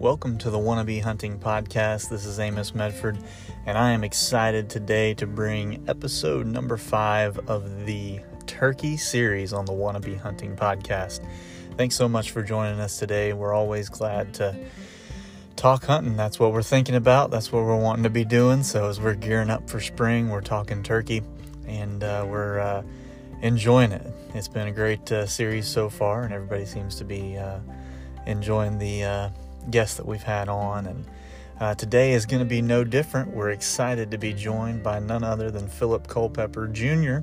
Welcome to the Wannabe Hunting Podcast. This is Amos Medford, and I am excited today to bring episode number five of the Turkey series on the Wannabe Hunting Podcast. Thanks so much for joining us today. We're always glad to talk hunting. That's what we're thinking about, that's what we're wanting to be doing. So, as we're gearing up for spring, we're talking turkey and uh, we're uh, enjoying it. It's been a great uh, series so far, and everybody seems to be uh, enjoying the uh, guests that we've had on. And uh, today is going to be no different. We're excited to be joined by none other than Phillip Culpepper Jr.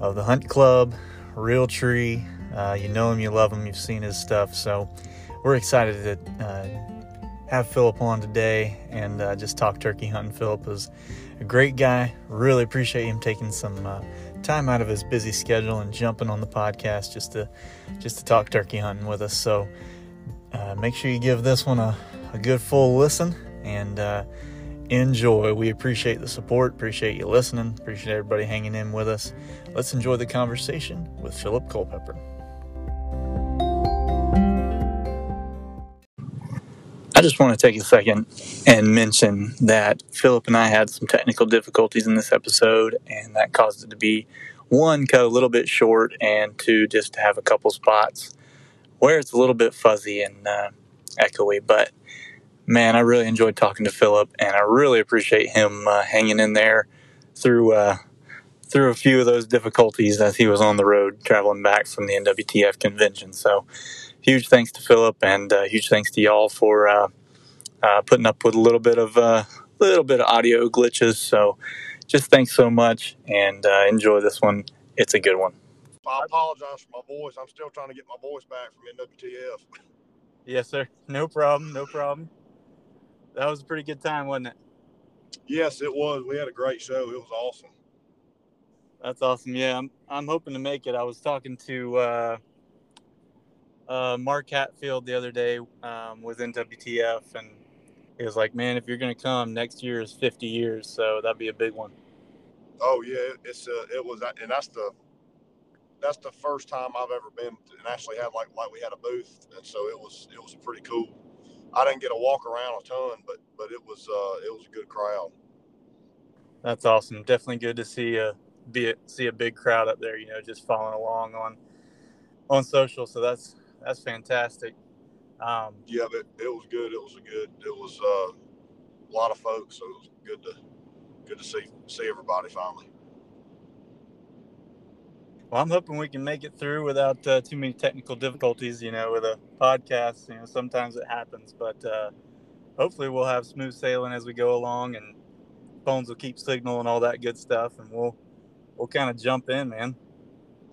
of the Hunt Club, Realtree. Uh, you know him, you love him, you've seen his stuff. So we're excited to uh, have Phillip on today and uh, just talk turkey hunting. Phillip is a great guy. Really appreciate him taking some uh, time out of his busy schedule and jumping on the podcast just to just to talk turkey hunting with us. So uh, make sure you give this one a, a good full listen and uh, enjoy. We appreciate the support, appreciate you listening, appreciate everybody hanging in with us. Let's enjoy the conversation with Phillip Culpepper. I just want to take a second and mention that Phillip and I had some technical difficulties in this episode, and that caused it to be one, cut a little bit short, and two, just to have a couple spots where it's a little bit fuzzy and uh, echoey. But man, I really enjoyed talking to Phillip, and I really appreciate him uh, hanging in there through uh, through a few of those difficulties as he was on the road traveling back from the NWTF convention. So, huge thanks to Phillip, and uh, huge thanks to y'all for uh, uh, putting up with a little bit of a little bit of audio glitches. So, just thanks so much, and enjoy this one. It's a good one. I apologize for my voice. I'm still trying to get my voice back from NWTF. Yes, sir. No problem. No problem. That was a pretty good time, wasn't it? Yes, it was. We had a great show. It was awesome. That's awesome. Yeah, I'm I'm hoping to make it. I was talking to uh, uh, Mark Hatfield the other day um, with NWTF, and he was like, "Man, if you're going to come, next year is 50 years, so that'd be a big one." Oh yeah, it's uh, it was, and that's the that's the first time I've ever been and actually had like like we had a booth, and so it was it was pretty cool. I didn't get to walk around a ton, but but it was uh, it was a good crowd. That's awesome. Definitely good to see a be a, see a big crowd up there. You know, just following along on on social. So that's that's fantastic. Um, yeah, it, it was good. It was a good. It was uh, a lot of folks. So it was good to good to see see everybody finally. Well, I'm hoping we can make it through without uh, too many technical difficulties. You know, with a podcast, you know, sometimes it happens, but uh, hopefully we'll have smooth sailing as we go along, and phones will keep signal and all that good stuff, and we'll we'll kind of jump in, man.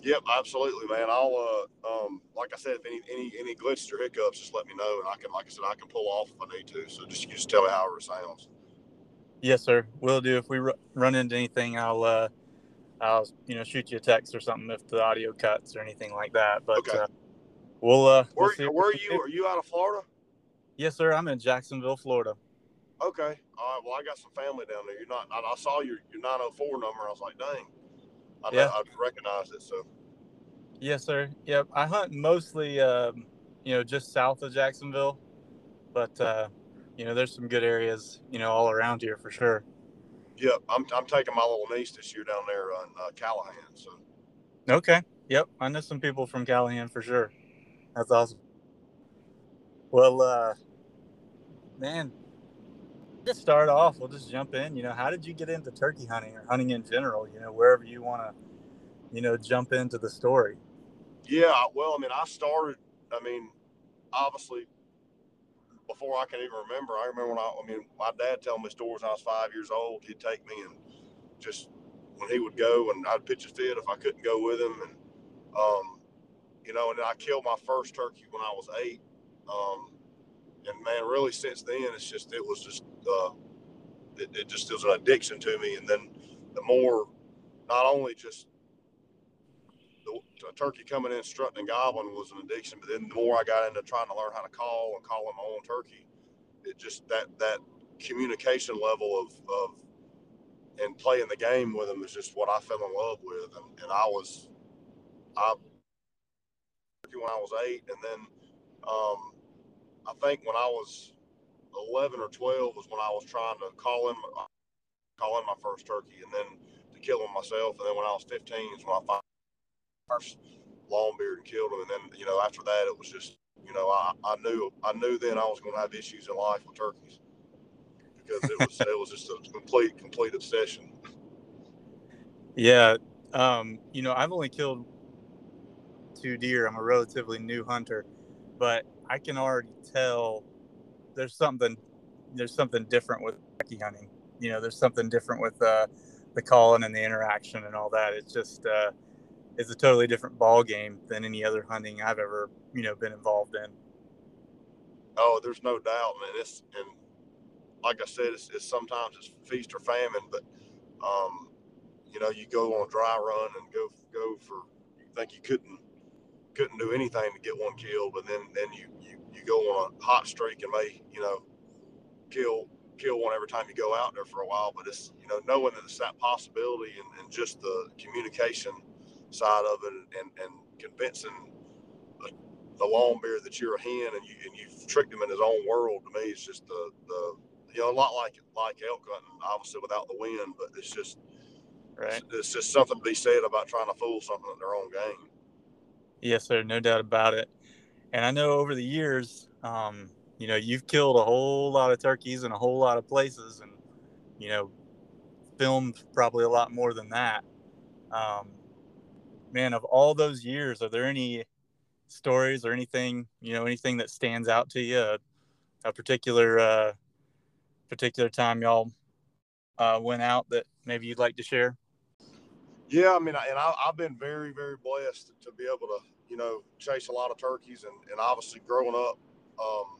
Yep, absolutely, man. I'll uh, um, like I said, if any any any glitches or hiccups, just let me know, and I can, like I said, I can pull off if I need to. So just just tell me how it sounds. Yes, sir. We'll do. If we r- run into anything, I'll uh, I'll you know shoot you a text or something if the audio cuts or anything like that. But okay. uh, we'll uh, where, we'll where are you? Are you out of Florida? Yes, sir. I'm in Jacksonville, Florida. Okay. All right. Well, I got some family down there. You're not. I, I saw your your 904 number. I was like, dang. I yeah. I recognize it. So. Yes, sir. Yep. I hunt mostly, um, you know, just south of Jacksonville, but uh, you know, there's some good areas, you know, all around here for sure. Yep, I'm, I'm taking my little niece this year down there on uh, Callahan. So. Okay. Yep, I know some people from Callahan for sure. That's awesome. Well, uh, man, just start off. We'll just jump in. You know, how did you get into turkey hunting or hunting in general? You know, wherever you want to, you know, jump into the story. Yeah, well, I mean, I started. I mean, obviously before I can even remember. I remember when I, I mean, my dad telling me stories when I was five years old. He'd take me and just when he would go and I'd pitch a fit if I couldn't go with him. And, um, you know, and I killed my first turkey when I was eight. Um, and man, really since then, it's just, it was just, uh, it, it just was an addiction to me. And then the more, not only just a turkey coming in strutting and gobbling was an addiction. But then the more I got into trying to learn how to call and calling my own turkey, it just that that communication level of, of and playing the game with them is just what I fell in love with. And, and I was I when I was eight, and then um, I think when I was 11 or 12 was when I was trying to call in call in my first turkey, and then to kill him myself. And then when I was 15 is when I found long beard and killed him. And then you know after that it was just you know I, I knew I knew then I was going to have issues in life with turkeys because it was it was just a complete complete obsession. Yeah, um, you know I've only killed two deer. I'm a relatively new hunter, but I can already tell there's something there's something different with turkey hunting. You know, there's something different with uh, the calling and the interaction and all that. It's just uh, it's a totally different ball game than any other hunting I've ever you know been involved in. Oh, there's no doubt, man. It's and like I said, it's, it's sometimes it's feast or famine, but um, you know, you go on a dry run and go go for you think you couldn't couldn't do anything to get one killed, but then then you you, you go on a hot streak and may you know kill kill one every time you go out there for a while. But it's you know knowing that it's that possibility and, and just the communication side of it and, and convincing the, the long beard that you're a hen and you and you've tricked him in his own world. To me, it's just the the you know a lot like like elk hunting, obviously without the wind, but it's just right. It's, it's just something to be said about trying to fool something in their own game. Yes, sir. No doubt about it. And I know over the years, um, you know, you've killed a whole lot of turkeys in a whole lot of places, and you know, filmed probably a lot more than that. Um, man, of all those years, are there any stories or anything, you know, anything that stands out to you? A, a particular uh, particular time y'all uh, went out that maybe you'd like to share? Yeah, I mean, and I, have been very, very blessed to be able to, you know, chase a lot of turkeys, and, and obviously growing up, um,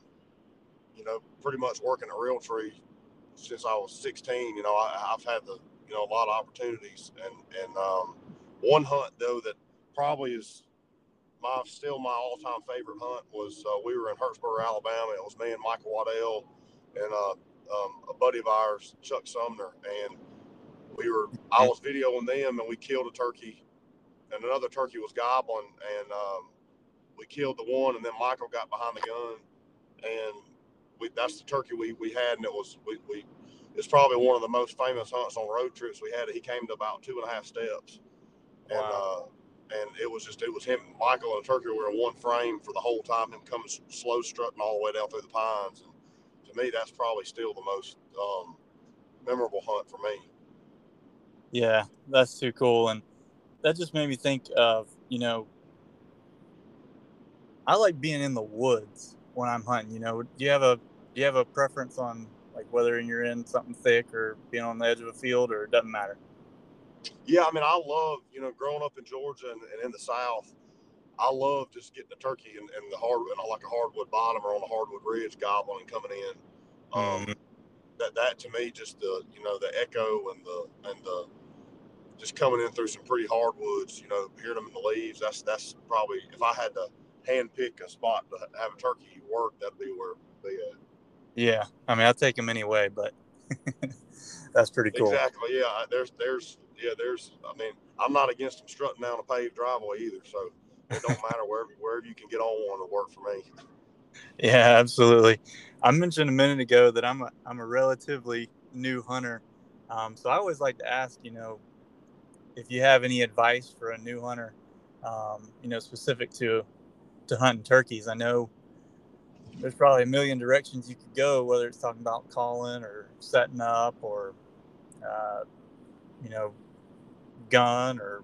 you know, pretty much working at Realtree since I was 16. You know, I, have had the, you know, a lot of opportunities, and and um, one hunt though that probably is my still my all-time favorite hunt was uh, we were in Hurtsboro, Alabama. It was me and Michael Waddell and uh, um, a buddy of ours, Chuck Sumner, and we were I was videoing them, and we killed a turkey, and another turkey was gobbling, and um, we killed the one, and then Michael got behind the gun, and we, that's the turkey we, we had, and it was we, we it's probably one of the most famous hunts on road trips we had. He came to about two and a half steps, and wow. uh, and it was just it was him, Michael, and turkey were in one frame for the whole time. Him coming slow strutting all the way down through the pines, and to me, that's probably still the most um, memorable hunt for me. Yeah, that's too cool. And that just made me think of, you know, I like being in the woods when I'm hunting. You know, do you have a do you have a preference on like whether you're in something thick or being on the edge of a field or it doesn't matter? Yeah, I mean, I love you know growing up in Georgia and, and in the South. I love just getting a turkey and, and the hard and like a hardwood bottom or on a hardwood ridge gobbling and coming in. Um, mm-hmm. That that to me just the you know the echo and the and the just coming in through some pretty hardwoods, you know, hearing them in the leaves. That's that's probably if I had to hand pick a spot to have a turkey work, that'd be where it'd be at. Yeah, I mean, I'll take them anyway, but that's pretty cool. Exactly. Yeah, there's there's yeah there's. I mean, I'm not against them strutting down a paved driveway either. So it don't matter wherever wherever you can get on one to work for me. Yeah, absolutely. I mentioned a minute ago that I'm a I'm a relatively new hunter, um, so I always like to ask, you know, if you have any advice for a new hunter, um, you know, specific to to hunting turkeys. I know there's probably a million directions you could go, whether it's talking about calling or setting up or uh, you know, gun or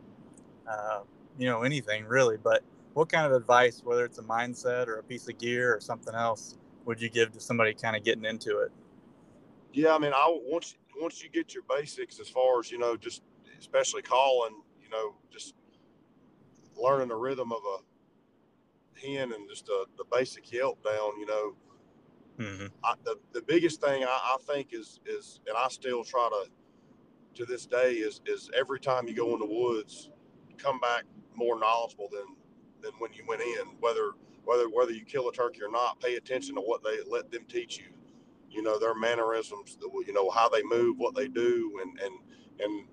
uh, you know anything really. But what kind of advice, whether it's a mindset or a piece of gear or something else, would you give to somebody kind of getting into it? Yeah, I mean, I once once you get your basics as far as you know, just especially calling, you know, just learning the rhythm of a hen and just the, the basic yelp down, you know. Mm-hmm. I, the, the biggest thing I, I think is, is, and I still try to, to this day is, is every time you go in the woods, come back more knowledgeable than, than when you went in, whether, whether, whether you kill a turkey or not, pay attention to what they let them teach you, you know, their mannerisms, you know, how they move, what they do. And, and, and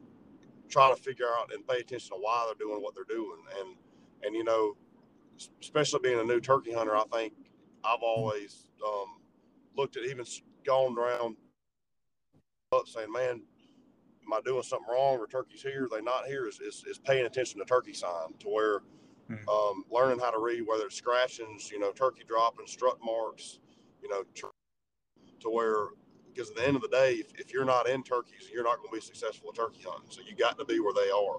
try to figure out and pay attention to why they're doing what they're doing. And and you know, especially being a new turkey hunter, I think I've always um, looked at even gone around up saying, man, am I doing something wrong or turkey's here? Are they not here? Is, is, is paying attention to turkey sign to where mm-hmm. um, learning how to read, whether it's scratchings, you know, turkey dropping, strut marks, you know, tr- to where, because at the end of the day, if, if you're not in turkeys, you're not going to be successful at turkey hunting. So you got to be where they are.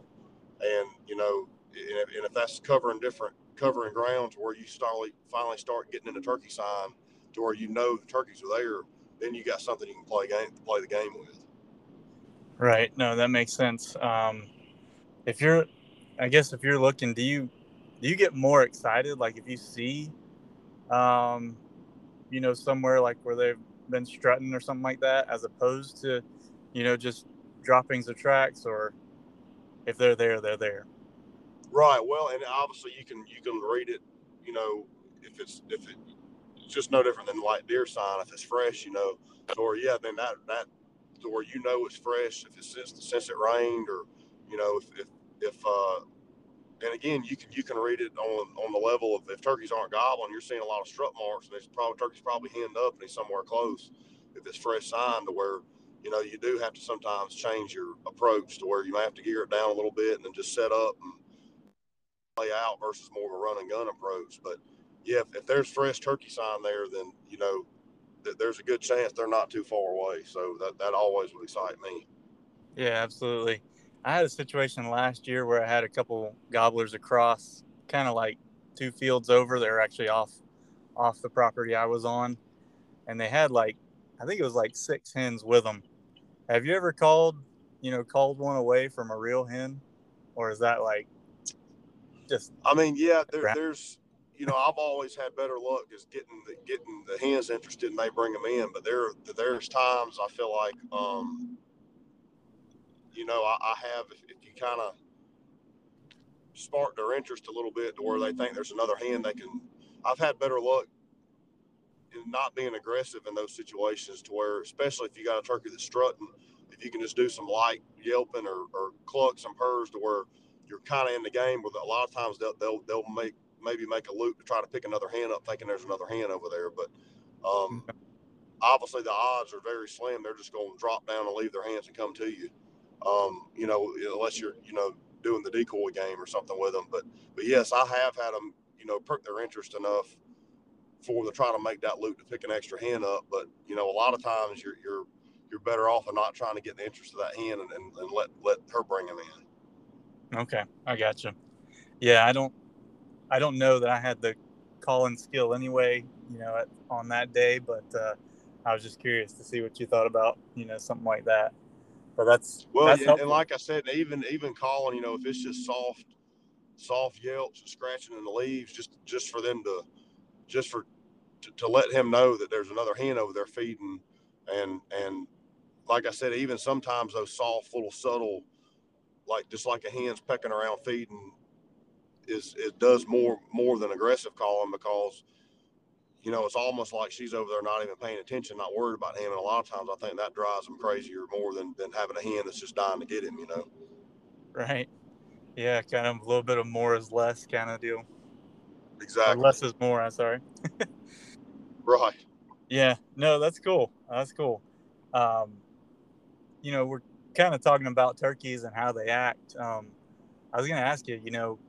And, you know, and if, and if that's covering different, covering grounds where you start, finally start getting into turkey sign to where you know the turkeys are there, then you got something you can play game, play the game with. Right. No, that makes sense. Um, if you're, I guess if you're looking, do you do you get more excited like if you see, um, you know, somewhere like where they've been strutting or something like that, as opposed to, you know, just droppings of tracks, or if they're there, they're there. Right. Well, and obviously you can you can read it. You know, if it's if it, it's just no different than like deer sign. If it's fresh, you know, or yeah, then that that to where you know it's fresh if it's since since it rained or you know if if, if uh and again you can you can read it on on the level of if turkeys aren't gobbling you're seeing a lot of strut marks and there's probably turkeys probably henned up and he's somewhere close if it's fresh sign to where you know you do have to sometimes change your approach to where you might have to gear it down a little bit and then just set up and play out versus more of a run and gun approach. But yeah if, if there's fresh turkey sign there then you know there's a good chance they're not too far away. So that, that always would excite me. Yeah, absolutely. I had a situation last year where I had a couple gobblers across, kind of like two fields over. They're actually off off the property I was on, and they had like I think it was like six hens with them. Have you ever called, you know, called one away from a real hen, or is that like just? I mean, yeah, there, there's you know, I've always had better luck is getting the getting the hens interested and they bring them in. But there there's times I feel like, um, you know, I, I have if, if you kind of spark their interest a little bit to where they think there's another hen they can. I've had better luck in not being aggressive in those situations to where, especially if you got a turkey that's strutting, if you can just do some light yelping or, or clucks and purrs to where you're kind of in the game. Where a lot of times they'll they'll, they'll make maybe make a loop to try to pick another hand up, thinking there's another hand over there. But um, obviously, the odds are very slim. They're just going to drop down and leave their hands and come to you. Um, you know, unless you're, you know, doing the decoy game or something with them. But, but yes, I have had them, you know, perk their interest enough for to try to make that loop to pick an extra hand up. But you know, a lot of times you're you're you're better off of not trying to get the interest of that hand and, and, and let let her bring them in. Okay, I got you. Yeah, I don't I don't know that I had the calling skill anyway, you know, at, on that day, but uh, I was just curious to see what you thought about, you know, something like that. But that's well, that's and, and, like I said, even even calling, you know, if it's just soft, soft yelps and scratching in the leaves, just just for them to, just for to, to let him know that there's another hen over there feeding, and and like I said, even sometimes those soft little subtle, like just like a hen's pecking around feeding, is it does more more than aggressive calling because you know it's almost like she's over there not even paying attention, not worried about him. And a lot of times I think that drives them crazier more than than having a hen that's just dying to get him. You know. Right. Yeah, kind of a little bit of more is less kind of deal. Exactly. Or less is more. I'm sorry. right. Yeah. No, that's cool. That's cool. Um, you know, we're kind of talking about turkeys and how they act. Um, I was going to ask you, you know,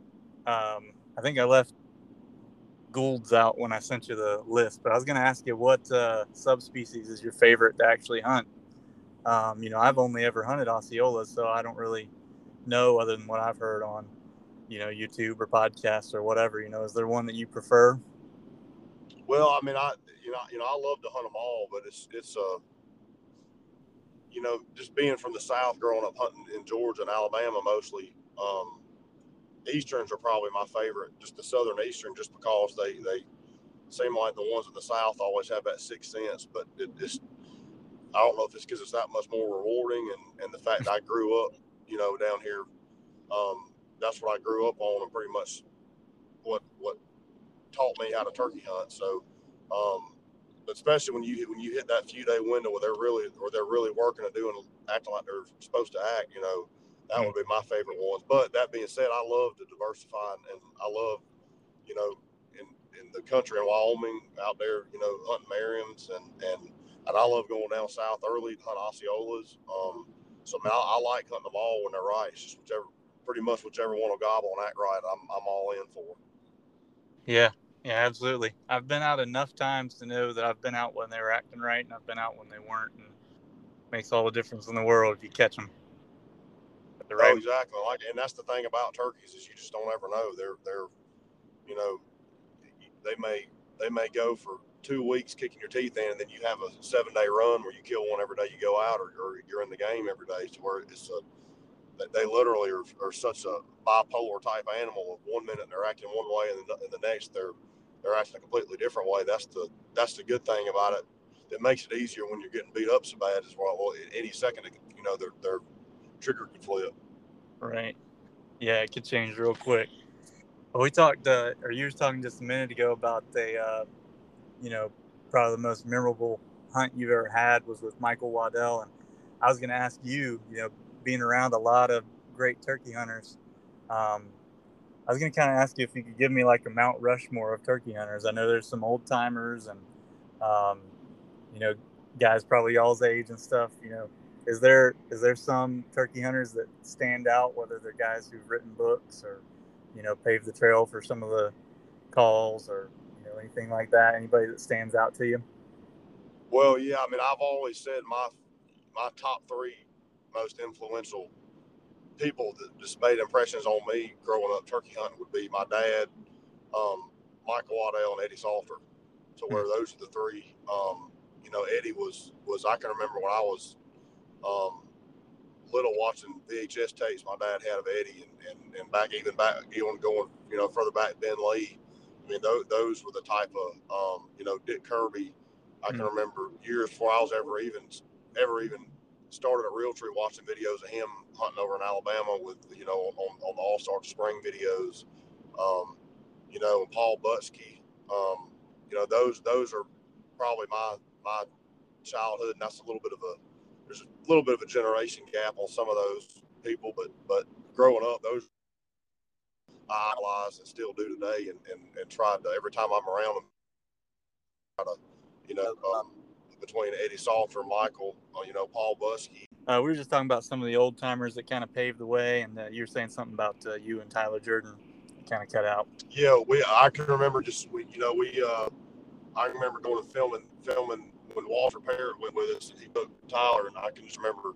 um, I think I left Gould's out when I sent you the list, but I was going to ask you what uh, subspecies is your favorite to actually hunt. Um, you know, I've only ever hunted Osceolas, so I don't really know other than what I've heard on, you know, YouTube or podcasts or whatever. You know, is there one that you prefer? Well, I mean, I you know, you know, I love to hunt them all, but it's it's uh, you know, just being from the South, growing up hunting in Georgia and Alabama mostly. Um, Easterns are probably my favorite, just the Southern Eastern, just because they they seem like the ones in the South always have that sixth sense. But it, it's I don't know if it's because it's that much more rewarding, and and the fact that I grew up, you know, down here, um, that's what I grew up on, and pretty much what what taught me how to turkey hunt. So, um, especially when you when you hit that few day window where they're really or they're really working and doing acting like they're supposed to act, you know, that would be my favorite ones. But that being said, I love to diversify and I love, you know, in, in the country in Wyoming out there, you know, hunting Merriams and and and I love going down south early to hunt Osceolas. Um, so I, mean, I, I, like hunting them all when they're right. It's just whichever, pretty much whichever one will gobble and act right, I'm I'm all in for. Yeah, yeah, absolutely. I've been out enough times to know that I've been out when they were acting right, and I've been out when they weren't, and makes all the difference in the world if you catch them. The right. Oh, exactly. Like, and that's the thing about turkeys is you just don't ever know. They're they're, you know, they may they may go for two weeks kicking your teeth in, and then you have a seven day run where you kill one every day you go out, or, or you're in the game every day. To where it's a they literally are, are such a bipolar type animal. Of one minute they're acting one way, and the, and the next they're they're acting a completely different way. That's the that's the good thing about it. It makes it easier when you're getting beat up so bad as well. Well, any second, you know, their their trigger could flip. Right. Yeah, it could change real quick. Well, we talked, uh, or you were talking just a minute ago about the, uh, you know, probably the most memorable hunt you've ever had was with Michael Waddell, and I was going to ask you, you know, being around a lot of great turkey hunters. Um, I was going to kind of ask you if you could give me like a Mount Rushmore of turkey hunters. I know there's some old timers and, um, you know, guys probably y'all's age and stuff. You know, is there is there some turkey hunters that stand out, whether they're guys who've written books or, you know, paved the trail for some of the calls or you know anything like that? Anybody that stands out to you? Well, yeah. I mean, I've always said my my top three most influential people that just made impressions on me growing up turkey hunting would be my dad, um, Michael Waddell, and Eddie Salter. So where hmm. those are the three. Um, you know, Eddie was was I can remember when I was um, little watching VHS tapes my dad had of Eddie, and, and, and back even back even going you know further back Ben Lee. I mean, those, those were the type of um, you know Dick Kirby. I can mm. remember years before I was ever even ever even started a Realtree watching videos of him hunting over in Alabama with you know on, on the All Star Spring videos, um, you know, Paul Butski. Um, you know, those those are probably my my childhood, and that's a little bit of a there's a little bit of a generation gap on some of those people, but but growing up, those I idolize and still do today, and, and, and try to every time I'm around them, try to you know. Um, between Eddie Salter, Michael, uh, you know, Paul Butski. Uh, we were just talking about some of the old timers that kind of paved the way, and uh, you were saying something about uh, you and Tyler Jordan kind of cut out. Yeah, we I can remember just we, you know, we uh, I remember going and filming filming when Walter Parrott went with us, and he took Tyler, and I can just remember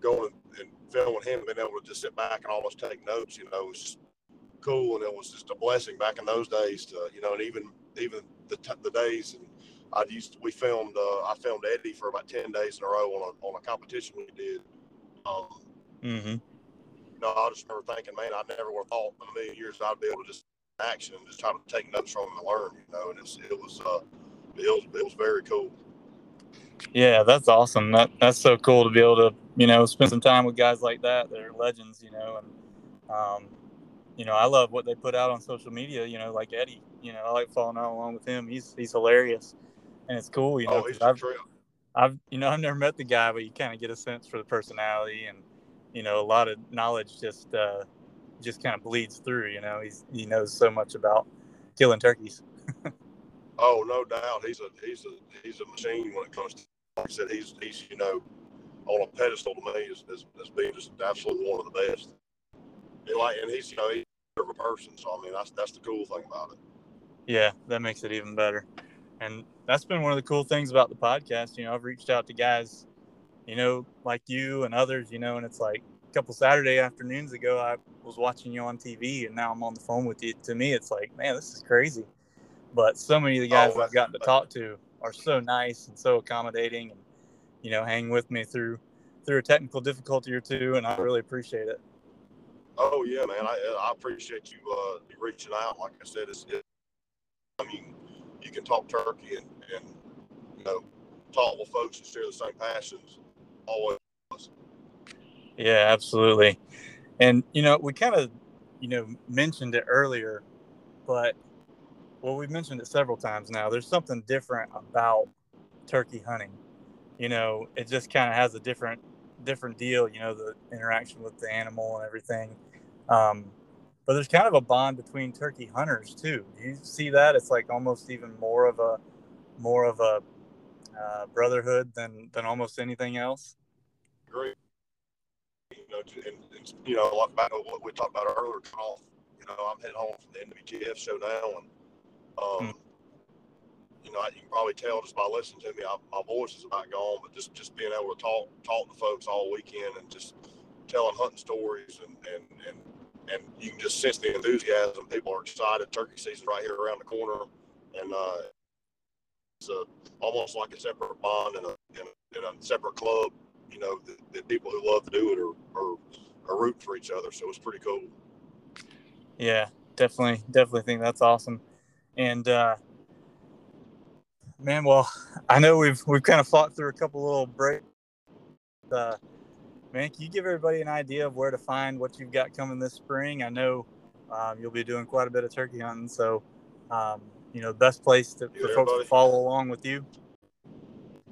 going and filming him, and being able to just sit back and almost take notes. You know, it was cool, and it was just a blessing back in those days to you know, and even even the, t- the days and I used we filmed uh, I filmed Eddie for about ten days in a row on a on a competition we did. Um, mm-hmm. You know, I just remember thinking, man, I never would have thought in a million years I'd be able to just action and just try to take notes from and learn. You know, and it was it was uh, it was it was very cool. Yeah, that's awesome. That that's so cool to be able to you know spend some time with guys like that. They're legends, you know, and um, you know I love what they put out on social media. You know, like Eddie. You know, I like following along with him. He's he's hilarious and it's cool. You know, oh, I've, I've you know I've never met the guy, but you kind of get a sense for the personality and you know a lot of knowledge just uh, just kind of bleeds through. You know, he's he knows so much about killing turkeys. oh, no doubt. He's a he's a he's a machine when it comes to. Like I said, he's he's you know on a pedestal to me as, as, as being just absolutely one of the best. And like, and he's you know he's a person, so I mean that's that's the cool thing about it. Yeah, that makes it even better and that's been one of the cool things about the podcast. You know, I've reached out to guys, you know, like you and others, you know, and it's like couple Saturday afternoons ago, I was watching you on TV, and now I'm on the phone with you. To me, it's like, man, this is crazy. But so many of the guys oh, I've gotten to talk to are so nice and so accommodating, and you know, hang with me through through a technical difficulty or two, and I really appreciate it. Oh yeah, man, I, I appreciate you uh, reaching out. Like I said, it's, it, I mean you can talk turkey and, and you know talk with folks that share the same passions always. Yeah, absolutely. And you know, we kind of you know mentioned it earlier, but well, we've mentioned it several times now. There's something different about turkey hunting. You know, it just kind of has a different different deal. You know, the interaction with the animal and everything. Um, but there's kind of a bond between turkey hunters too. You see that? It's like almost even more of a more of a uh, brotherhood than than almost anything else. Great. You know, and, and you know, like back what we talked about earlier. You know, I'm heading home from the NWTF show now, and um, hmm. you know, you can probably tell just by listening to me, I, my voice is about gone. But just just being able to talk talk to folks all weekend and just telling hunting stories and and and and you can just sense the enthusiasm. People are excited. Turkey season right here around the corner, and uh, it's a, almost like a separate bond and a, in a, a separate club. You know, the, people who love to do it are, are are rooting for each other. So it's pretty cool. Yeah, definitely, definitely think that's awesome. And uh, man, well, I know we've we've kind of fought through a couple little breaks. Uh, man, can you give everybody an idea of where to find what you've got coming this spring? I know um, you'll be doing quite a bit of turkey hunting, so um, you know, best place to, for folks to follow along with you.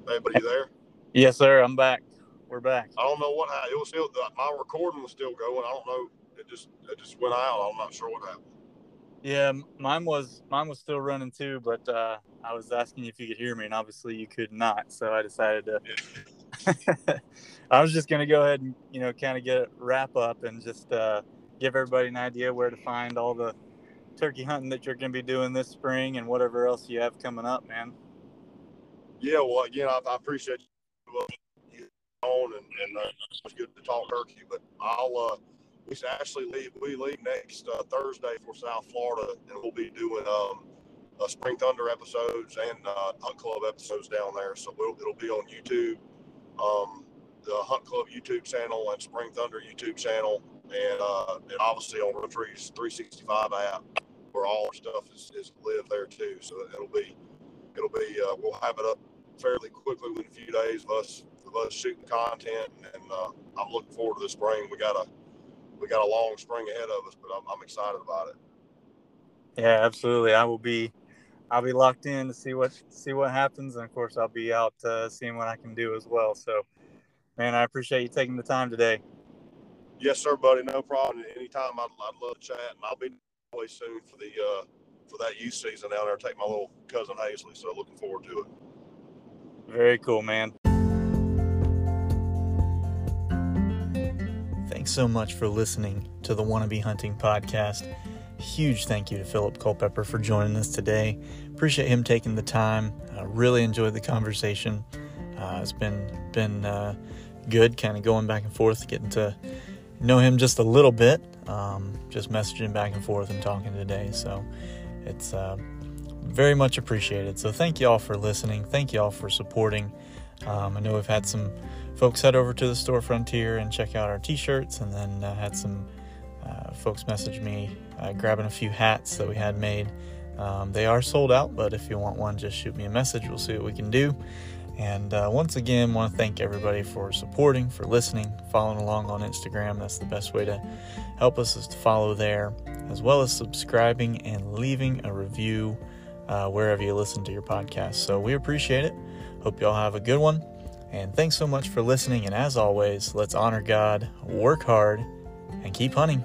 Hey, buddy, you there? Yes, sir. I'm back. We're back. I don't know what happened. It was still my recording was still going. I don't know. It just it just went out. I'm not sure what happened. Yeah, mine was mine was still running too, but uh, I was asking if you could hear me, and obviously you could not. So I decided to I was just going to go ahead and, you know, kind of get a wrap up and just uh, give everybody an idea where to find all the turkey hunting that you're going to be doing this spring and whatever else you have coming up, man. Yeah, well, again, I, I appreciate you on and, and uh, it's good to talk turkey, but I'll, uh, we actually leave, we leave next uh, Thursday for South Florida and we'll be doing, um, uh, Spring Thunder episodes and uh, Hunt Club episodes down there. So we'll, it'll be on YouTube um, the Hunt Club YouTube channel and Spring Thunder YouTube channel, and, uh, and obviously on Realtree 365 app, where all our stuff is, is live there too. So it'll be it'll be uh, we'll have it up fairly quickly within a few days of us of us shooting content, and uh, I'm looking forward to the spring. We got a we got a long spring ahead of us, but I'm, I'm excited about it. Yeah, absolutely. I will be I'll be locked in to see what see what happens, and of course, I'll be out uh, seeing what I can do as well. So, man, I appreciate you taking the time today. Yes, sir, buddy. No problem. Anytime, I'd, I'd love to chat, and I'll be away soon for the uh, for that youth season down there. Take my little cousin Hazley. So, looking forward to it. Very cool, man. Thanks so much for listening to the Wannabe Hunting Podcast. Huge thank you to Phillip Culpepper for joining us today. Appreciate him taking the time. Uh, really enjoyed the conversation. Uh, it's been been uh, good, kind of going back and forth, getting to know him just a little bit. Um, just messaging back and forth and talking today. So it's uh, very much appreciated. So thank you all for listening. Thank you all for supporting. Um, I know we've had some folks head over to the store Frontier and check out our t-shirts, and then uh, had some uh, folks message me uh, grabbing a few hats that we had made. Um, they are sold out, but if you want one, just shoot me a message. We'll see what we can do. And uh, once again, want to thank everybody for supporting, for listening, following along on Instagram. That's the best way to help us is to follow there, as well as subscribing and leaving a review uh, wherever you listen to your podcast. So we appreciate it. Hope y'all have a good one. And thanks so much for listening. And as always, let's honor God, work hard, and keep hunting.